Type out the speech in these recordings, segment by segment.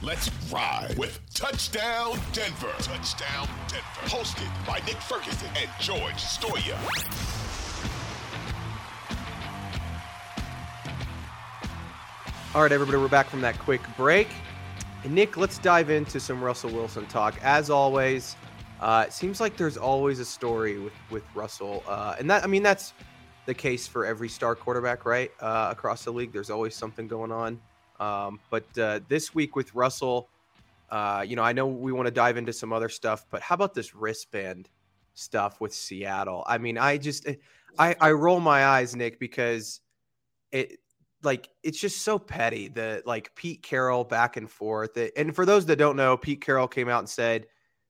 Let's ride with Touchdown Denver. Touchdown Denver. Hosted by Nick Ferguson and George Stoia. All right, everybody, we're back from that quick break. And Nick, let's dive into some Russell Wilson talk. As always, uh, it seems like there's always a story with with Russell, uh, and that I mean that's the case for every star quarterback, right? Uh, across the league, there's always something going on. Um, but uh, this week with Russell, uh, you know, I know we want to dive into some other stuff, but how about this wristband stuff with Seattle? I mean, I just I I roll my eyes, Nick, because it like it's just so petty the like Pete Carroll back and forth. And for those that don't know, Pete Carroll came out and said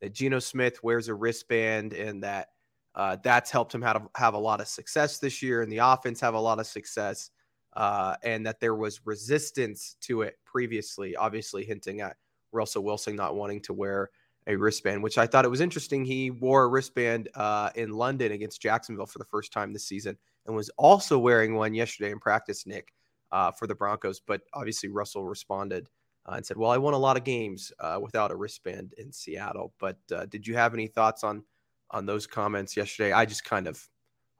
that Geno Smith wears a wristband and that uh, that's helped him have, have a lot of success this year and the offense have a lot of success uh, and that there was resistance to it previously, obviously hinting at Russell Wilson not wanting to wear a wristband, which I thought it was interesting. He wore a wristband uh, in London against Jacksonville for the first time this season and was also wearing one yesterday in practice, Nick, uh, for the Broncos. But obviously, Russell responded uh, and said, Well, I won a lot of games uh, without a wristband in Seattle. But uh, did you have any thoughts on, on those comments yesterday? I just kind of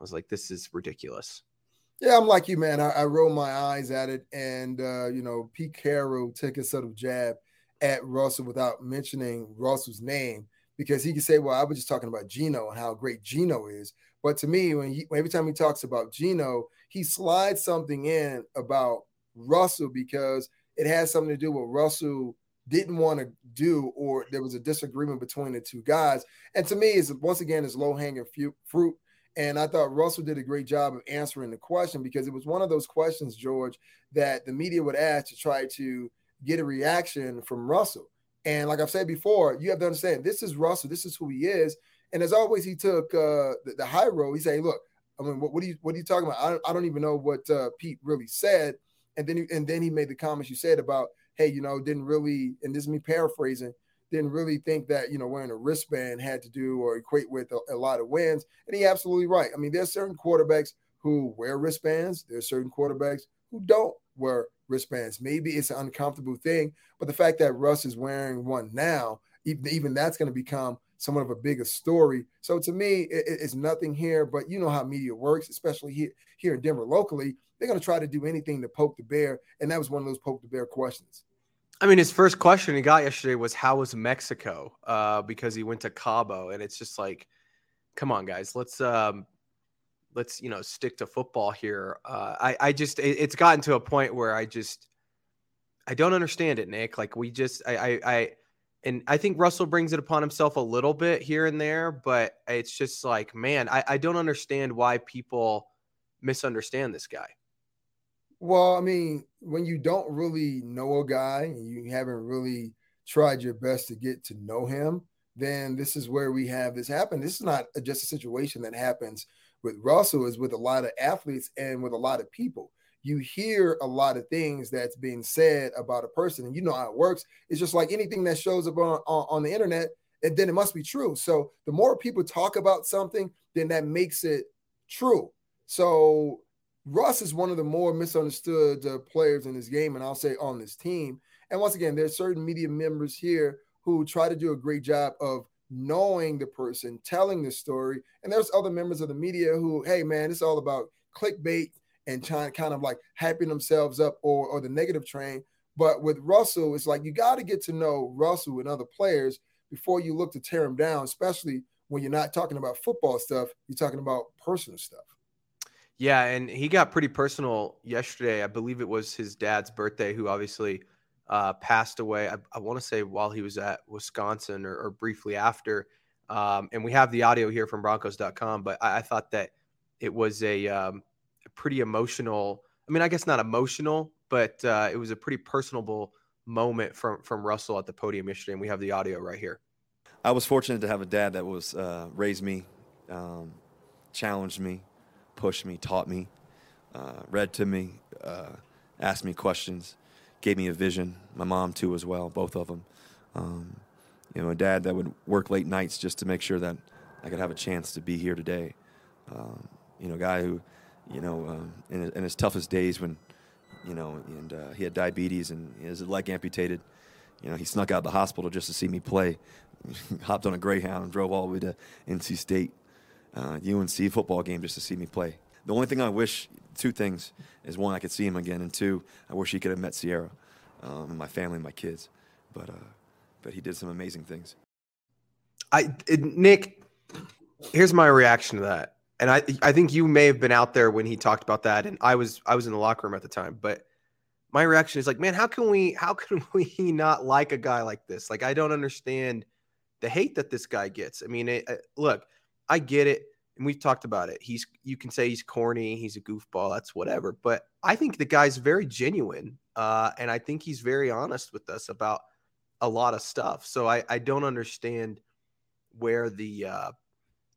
was like, This is ridiculous. Yeah, I'm like you, man. I, I roll my eyes at it, and uh, you know, Pete Carroll took a sort of jab at Russell without mentioning Russell's name because he could say, "Well, I was just talking about Geno and how great Geno is." But to me, when he, every time he talks about Geno, he slides something in about Russell because it has something to do with Russell didn't want to do, or there was a disagreement between the two guys. And to me, is once again is low hanging fruit and I thought Russell did a great job of answering the question because it was one of those questions, George, that the media would ask to try to get a reaction from Russell. And like I've said before, you have to understand this is Russell, this is who he is. And as always, he took uh, the, the, high road. He said, "Look, I mean, what, what, are you what are you talking about? I don't, I don't even know what uh, Pete really said." And then he, and then he made the comments you said about, "Hey, you know, didn't really," and this is me paraphrasing didn't really think that you know wearing a wristband had to do or equate with a, a lot of wins. And he absolutely right. I mean, there's certain quarterbacks who wear wristbands. There's certain quarterbacks who don't wear wristbands. Maybe it's an uncomfortable thing, but the fact that Russ is wearing one now, even, even that's going to become somewhat of a bigger story. So to me, it, it's nothing here, but you know how media works, especially here here in Denver locally. They're going to try to do anything to poke the bear, and that was one of those poke the bear questions. I mean, his first question he got yesterday was, "How was Mexico?" Uh, because he went to Cabo, and it's just like, come on, guys, let's um, let's you know stick to football here. Uh, I I just it, it's gotten to a point where I just I don't understand it, Nick. Like we just I I, I and I think Russell brings it upon himself a little bit here and there, but it's just like, man, I, I don't understand why people misunderstand this guy. Well, I mean, when you don't really know a guy and you haven't really tried your best to get to know him, then this is where we have this happen. This is not just a situation that happens with Russell, is with a lot of athletes and with a lot of people. You hear a lot of things that's being said about a person, and you know how it works. It's just like anything that shows up on, on, on the internet, and then it must be true. So the more people talk about something, then that makes it true. So Russ is one of the more misunderstood uh, players in this game, and I'll say on this team. And once again, there's certain media members here who try to do a great job of knowing the person, telling the story. And there's other members of the media who, hey man, it's all about clickbait and trying kind of like hyping themselves up or or the negative train. But with Russell, it's like you got to get to know Russell and other players before you look to tear him down, especially when you're not talking about football stuff, you're talking about personal stuff. Yeah, and he got pretty personal yesterday. I believe it was his dad's birthday, who obviously uh, passed away. I, I want to say while he was at Wisconsin or, or briefly after. Um, and we have the audio here from Broncos.com, but I, I thought that it was a, um, pretty emotional. I mean, I guess not emotional, but uh, it was a pretty personable moment from from Russell at the podium yesterday, and we have the audio right here. I was fortunate to have a dad that was uh, raised me, um, challenged me, pushed me, taught me, uh, read to me, uh, asked me questions, gave me a vision. My mom too, as well, both of them. Um, you know, a dad that would work late nights just to make sure that I could have a chance to be here today. Um, you know, a guy who, you know, um, in, in, his toughest days when, you know, and uh, he had diabetes and his leg amputated. You know, he snuck out of the hospital just to see me play. Hopped on a Greyhound and drove all the way to NC State, uh, UNC football game just to see me play. The only thing I wish, two things, is one, I could see him again, and two, I wish he could have met Ciara um, and my family and my kids. But, uh, but he did some amazing things. I Nick, here's my reaction to that, and I I think you may have been out there when he talked about that, and I was I was in the locker room at the time, but my reaction is like, man, how can we how can we not like a guy like this? Like, I don't understand the hate that this guy gets. I mean, it, look, I get it, and we've talked about it. He's you can say he's corny, he's a goofball, that's whatever, but I think the guy's very genuine, uh, and I think he's very honest with us about a lot of stuff. So I I don't understand where the uh,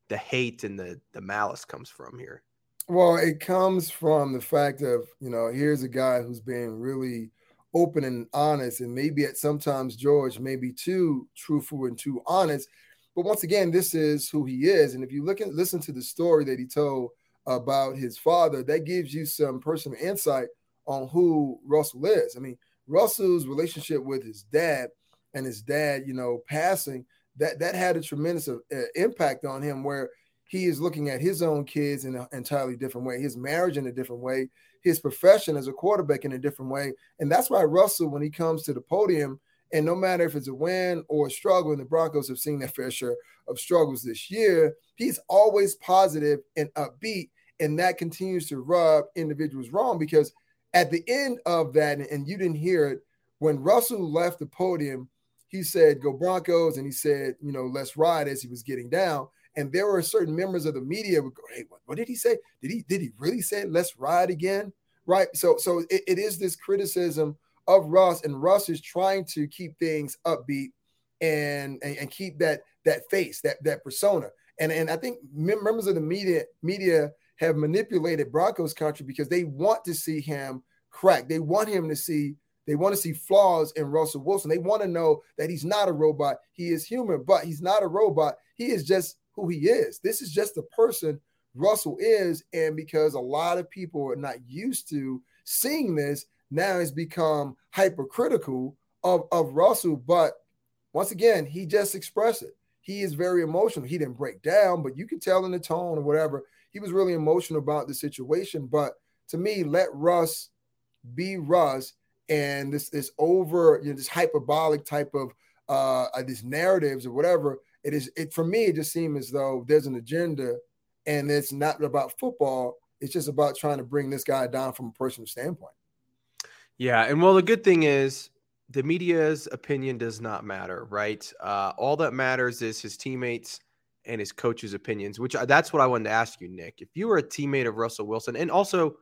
the hate and the the malice comes from here. Well, it comes from the fact of you know here's a guy who's being really open and honest, and maybe at sometimes George may be too truthful and too honest. But once again, this is who he is, and if you look and listen to the story that he told about his father, that gives you some personal insight on who Russell is. I mean, Russell's relationship with his dad and his dad, you know, passing that that had a tremendous uh, impact on him where he is looking at his own kids in an entirely different way, his marriage in a different way, his profession as a quarterback in a different way. And that's why Russell, when he comes to the podium, and no matter if it's a win or a struggle, and the Broncos have seen their fair share of struggles this year, he's always positive and upbeat. And that continues to rub individuals wrong because at the end of that, and you didn't hear it, when Russell left the podium, he said, Go Broncos. And he said, You know, let's ride as he was getting down. And there were certain members of the media would go, Hey, what, what did he say? Did he did he really say let's ride again? Right. So so it, it is this criticism of Russ, and Russ is trying to keep things upbeat and, and, and keep that that face, that that persona. And and I think members of the media media have manipulated Broncos country because they want to see him crack. They want him to see they want to see flaws in Russell Wilson. They want to know that he's not a robot. He is human, but he's not a robot. He is just who he is. This is just the person Russell is. And because a lot of people are not used to seeing this, now it's become hypercritical of, of Russell. But once again, he just expressed it. He is very emotional. He didn't break down, but you can tell in the tone or whatever. He was really emotional about the situation. But to me, let Russ be Russ and this this over you know this hyperbolic type of uh, these narratives or whatever it is it for me it just seems as though there's an agenda and it's not about football it's just about trying to bring this guy down from a personal standpoint yeah and well the good thing is the media's opinion does not matter right uh, all that matters is his teammates and his coach's opinions which uh, that's what i wanted to ask you nick if you were a teammate of russell wilson and also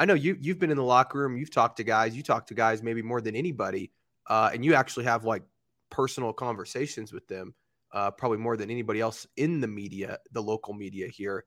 I know you you've been in the locker room, you've talked to guys, you talk to guys maybe more than anybody, uh, and you actually have like personal conversations with them, uh, probably more than anybody else in the media, the local media here.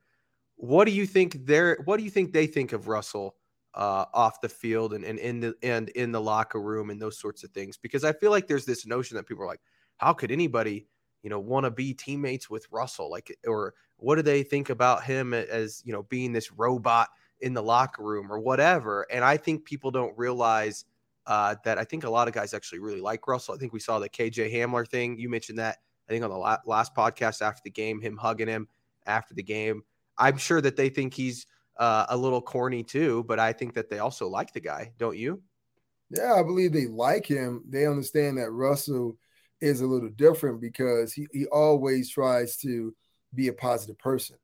What do you think they're what do you think they think of Russell uh, off the field and, and in the and in the locker room and those sorts of things? Because I feel like there's this notion that people are like, how could anybody you know want to be teammates with Russell? Like, or what do they think about him as you know being this robot? in the locker room or whatever. And I think people don't realize uh, that I think a lot of guys actually really like Russell. I think we saw the KJ Hamler thing. You mentioned that, I think, on the la- last podcast after the game, him hugging him after the game. I'm sure that they think he's uh, a little corny too, but I think that they also like the guy, don't you? Yeah, I believe they like him. They understand that Russell is a little different because he, he always tries to be a positive person.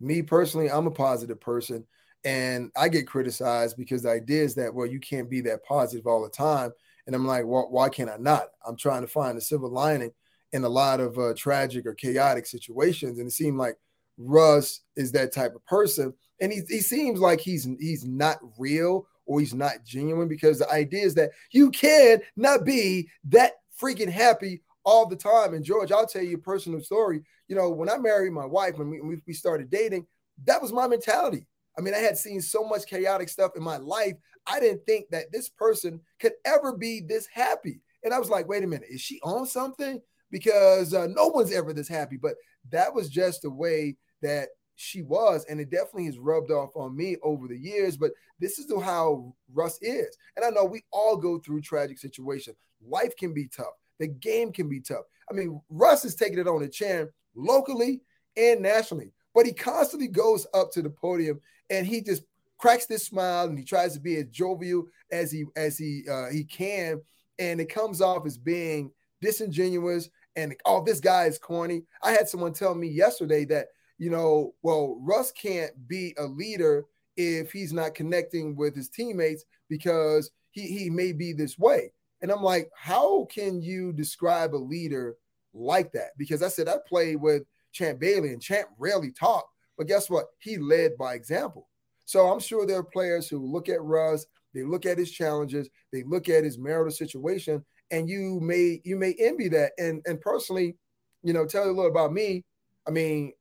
Me personally, I'm a positive person. And I get criticized because the idea is that, well, you can't be that positive all the time. And I'm like, well, why can't I not? I'm trying to find a silver lining in a lot of uh, tragic or chaotic situations. And it seemed like Russ is that type of person. And he, he seems like he's he's not real or he's not genuine because the idea is that you can not be that freaking happy all the time. And George, I'll tell you a personal story. You know, when I married my wife, when we, we started dating, that was my mentality. I mean, I had seen so much chaotic stuff in my life. I didn't think that this person could ever be this happy. And I was like, wait a minute, is she on something? Because uh, no one's ever this happy. But that was just the way that she was. And it definitely has rubbed off on me over the years. But this is how Russ is. And I know we all go through tragic situations. Life can be tough. The game can be tough. I mean, Russ is taking it on the chin locally and nationally, but he constantly goes up to the podium and he just cracks this smile and he tries to be as jovial as he as he uh, he can, and it comes off as being disingenuous and oh, this guy is corny. I had someone tell me yesterday that you know, well, Russ can't be a leader if he's not connecting with his teammates because he he may be this way. And I'm like, how can you describe a leader like that? Because I said I played with Champ Bailey and Champ rarely talked, but guess what? He led by example. So I'm sure there are players who look at Russ, they look at his challenges, they look at his marital situation, and you may you may envy that. And and personally, you know, tell you a little about me. I mean,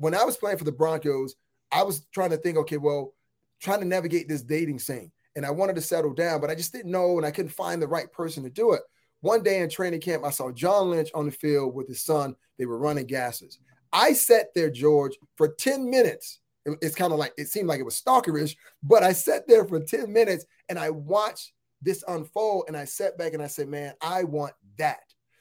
when I was playing for the Broncos, I was trying to think, okay, well, trying to navigate this dating scene. And I wanted to settle down, but I just didn't know and I couldn't find the right person to do it. One day in training camp, I saw John Lynch on the field with his son. They were running gassers. I sat there, George, for 10 minutes. It's kind of like it seemed like it was stalkerish, but I sat there for 10 minutes and I watched this unfold and I sat back and I said, man, I want that.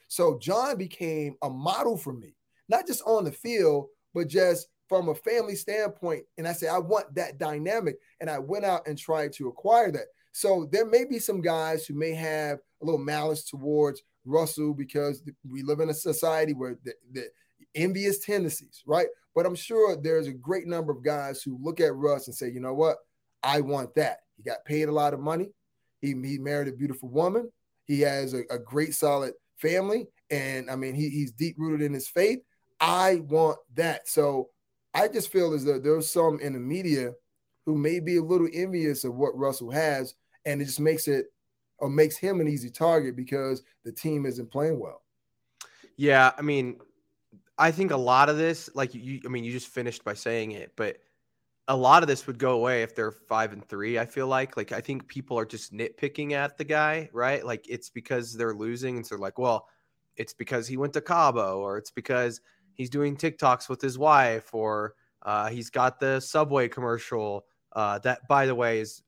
So John became a model for me, not just on the field, but just from a family standpoint. And I said, I want that dynamic. And I went out and tried to acquire that. So there may be some guys who may have a little malice towards Russell because we live in a society where the, the envious tendencies, right? But I'm sure there's a great number of guys who look at Russ and say, you know what? I want that. He got paid a lot of money. He, he married a beautiful woman. He has a, a great, solid family. And I mean, he, he's deep rooted in his faith. I want that. So I just feel as though there's some in the media who may be a little envious of what Russell has, and it just makes it or makes him an easy target because the team isn't playing well. Yeah, I mean, I think a lot of this, like you, I mean, you just finished by saying it, but a lot of this would go away if they're five and three. I feel like, like I think people are just nitpicking at the guy, right? Like it's because they're losing, and so like, well, it's because he went to Cabo, or it's because he's doing TikToks with his wife, or uh, he's got the Subway commercial. Uh, that, by the way, is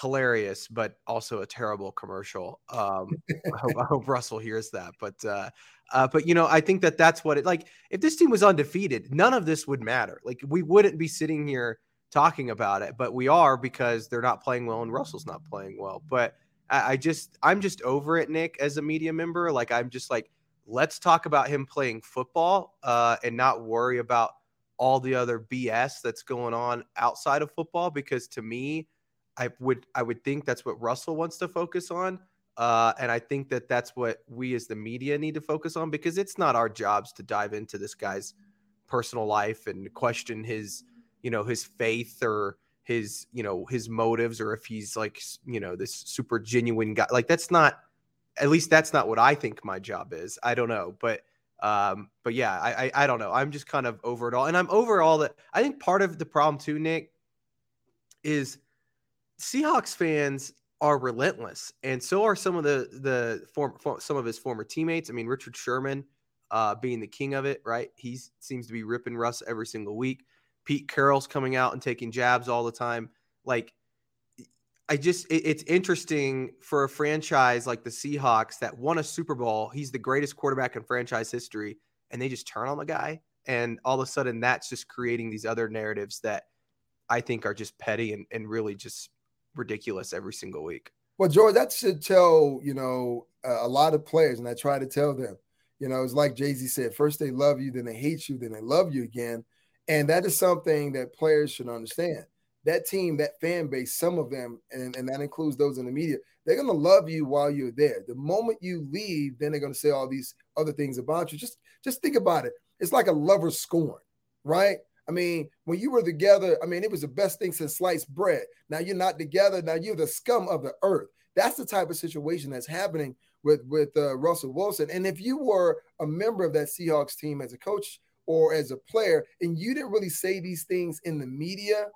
hilarious, but also a terrible commercial. Um, I, hope, I, hope, Russell hears that. But, uh, uh, but you know, I think that that's what it like. If this team was undefeated, none of this would matter. Like we wouldn't be sitting here talking about it, but we are because they're not playing well and Russell's not playing well. But I, I just, I'm just over it, Nick, as a media member. Like I'm just like let's talk about him playing football uh, and not worry about all the other BS that's going on outside of football. Because to me, I would I would think that's what Russell wants to focus on, uh, and I think that that's what we as the media need to focus on because it's not our jobs to dive into this guy's personal life and question his you know his faith or his you know his motives or if he's like you know this super genuine guy like that's not at least that's not what I think my job is. I don't know, but um, but yeah, I, I, I don't know. I'm just kind of over it all, and I'm over all that. I think part of the problem too, Nick, is Seahawks fans are relentless, and so are some of the the form, some of his former teammates. I mean, Richard Sherman, uh, being the king of it, right? He seems to be ripping Russ every single week. Pete Carroll's coming out and taking jabs all the time. Like I just it, it's interesting for a franchise like the Seahawks that won a Super Bowl. He's the greatest quarterback in franchise history, and they just turn on the guy, and all of a sudden that's just creating these other narratives that I think are just petty and, and really just ridiculous every single week. Well, George, that should tell you know a lot of players, and I try to tell them. You know, it's like Jay Z said: first they love you, then they hate you, then they love you again, and that is something that players should understand that team, that fan base, some of them, and, and that includes those in the media, they're going to love you while you're there. The moment you leave, then they're going to say all these other things about you. Just just think about it. It's like a lover's scorn, right? I mean, when you were together, I mean, it was the best thing since sliced bread. Now you're not together. Now you're the scum of the earth. That's the type of situation that's happening with with uh, Russell Wilson. And if you were a member of that Seahawks team as a coach or as a player, and you didn't really say these things in the media,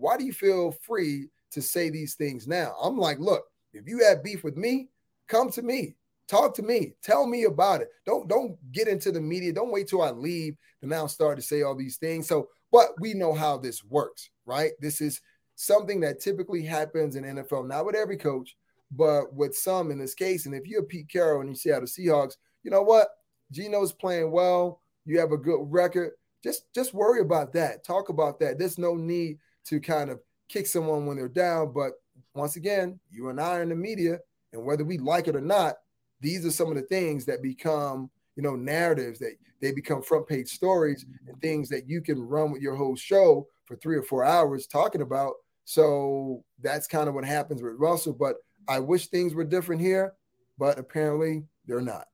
why do you feel free to say these things now? I'm like, look, if you have beef with me, come to me. Talk to me. Tell me about it. Don't don't get into the media. Don't wait till I leave to now start to say all these things. So, but we know how this works, right? This is something that typically happens in NFL, not with every coach, but with some in this case, and if you're Pete Carroll and you see the Seahawks, you know what? Geno's playing well. You have a good record. Just just worry about that. Talk about that. There's no need to kind of kick someone when they're down. But once again, you and I are in the media, and whether we like it or not, these are some of the things that become, you know, narratives that they become front page stories and things that you can run with your whole show for three or four hours talking about. So that's kind of what happens with Russell. But I wish things were different here, but apparently they're not.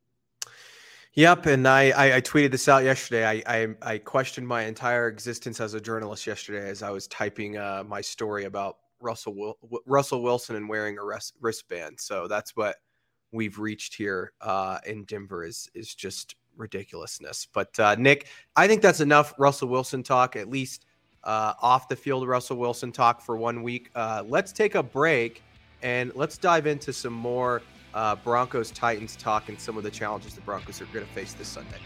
Yep, and I, I, I tweeted this out yesterday. I, I, I questioned my entire existence as a journalist yesterday as I was typing uh, my story about Russell Russell Wilson and wearing a wrist, wristband. So that's what we've reached here uh, in Denver is is just ridiculousness. But uh, Nick, I think that's enough Russell Wilson talk. At least uh, off the field Russell Wilson talk for one week. Uh, let's take a break and let's dive into some more uh, Broncos Titans talk and some of the challenges the Broncos are going to face this Sunday.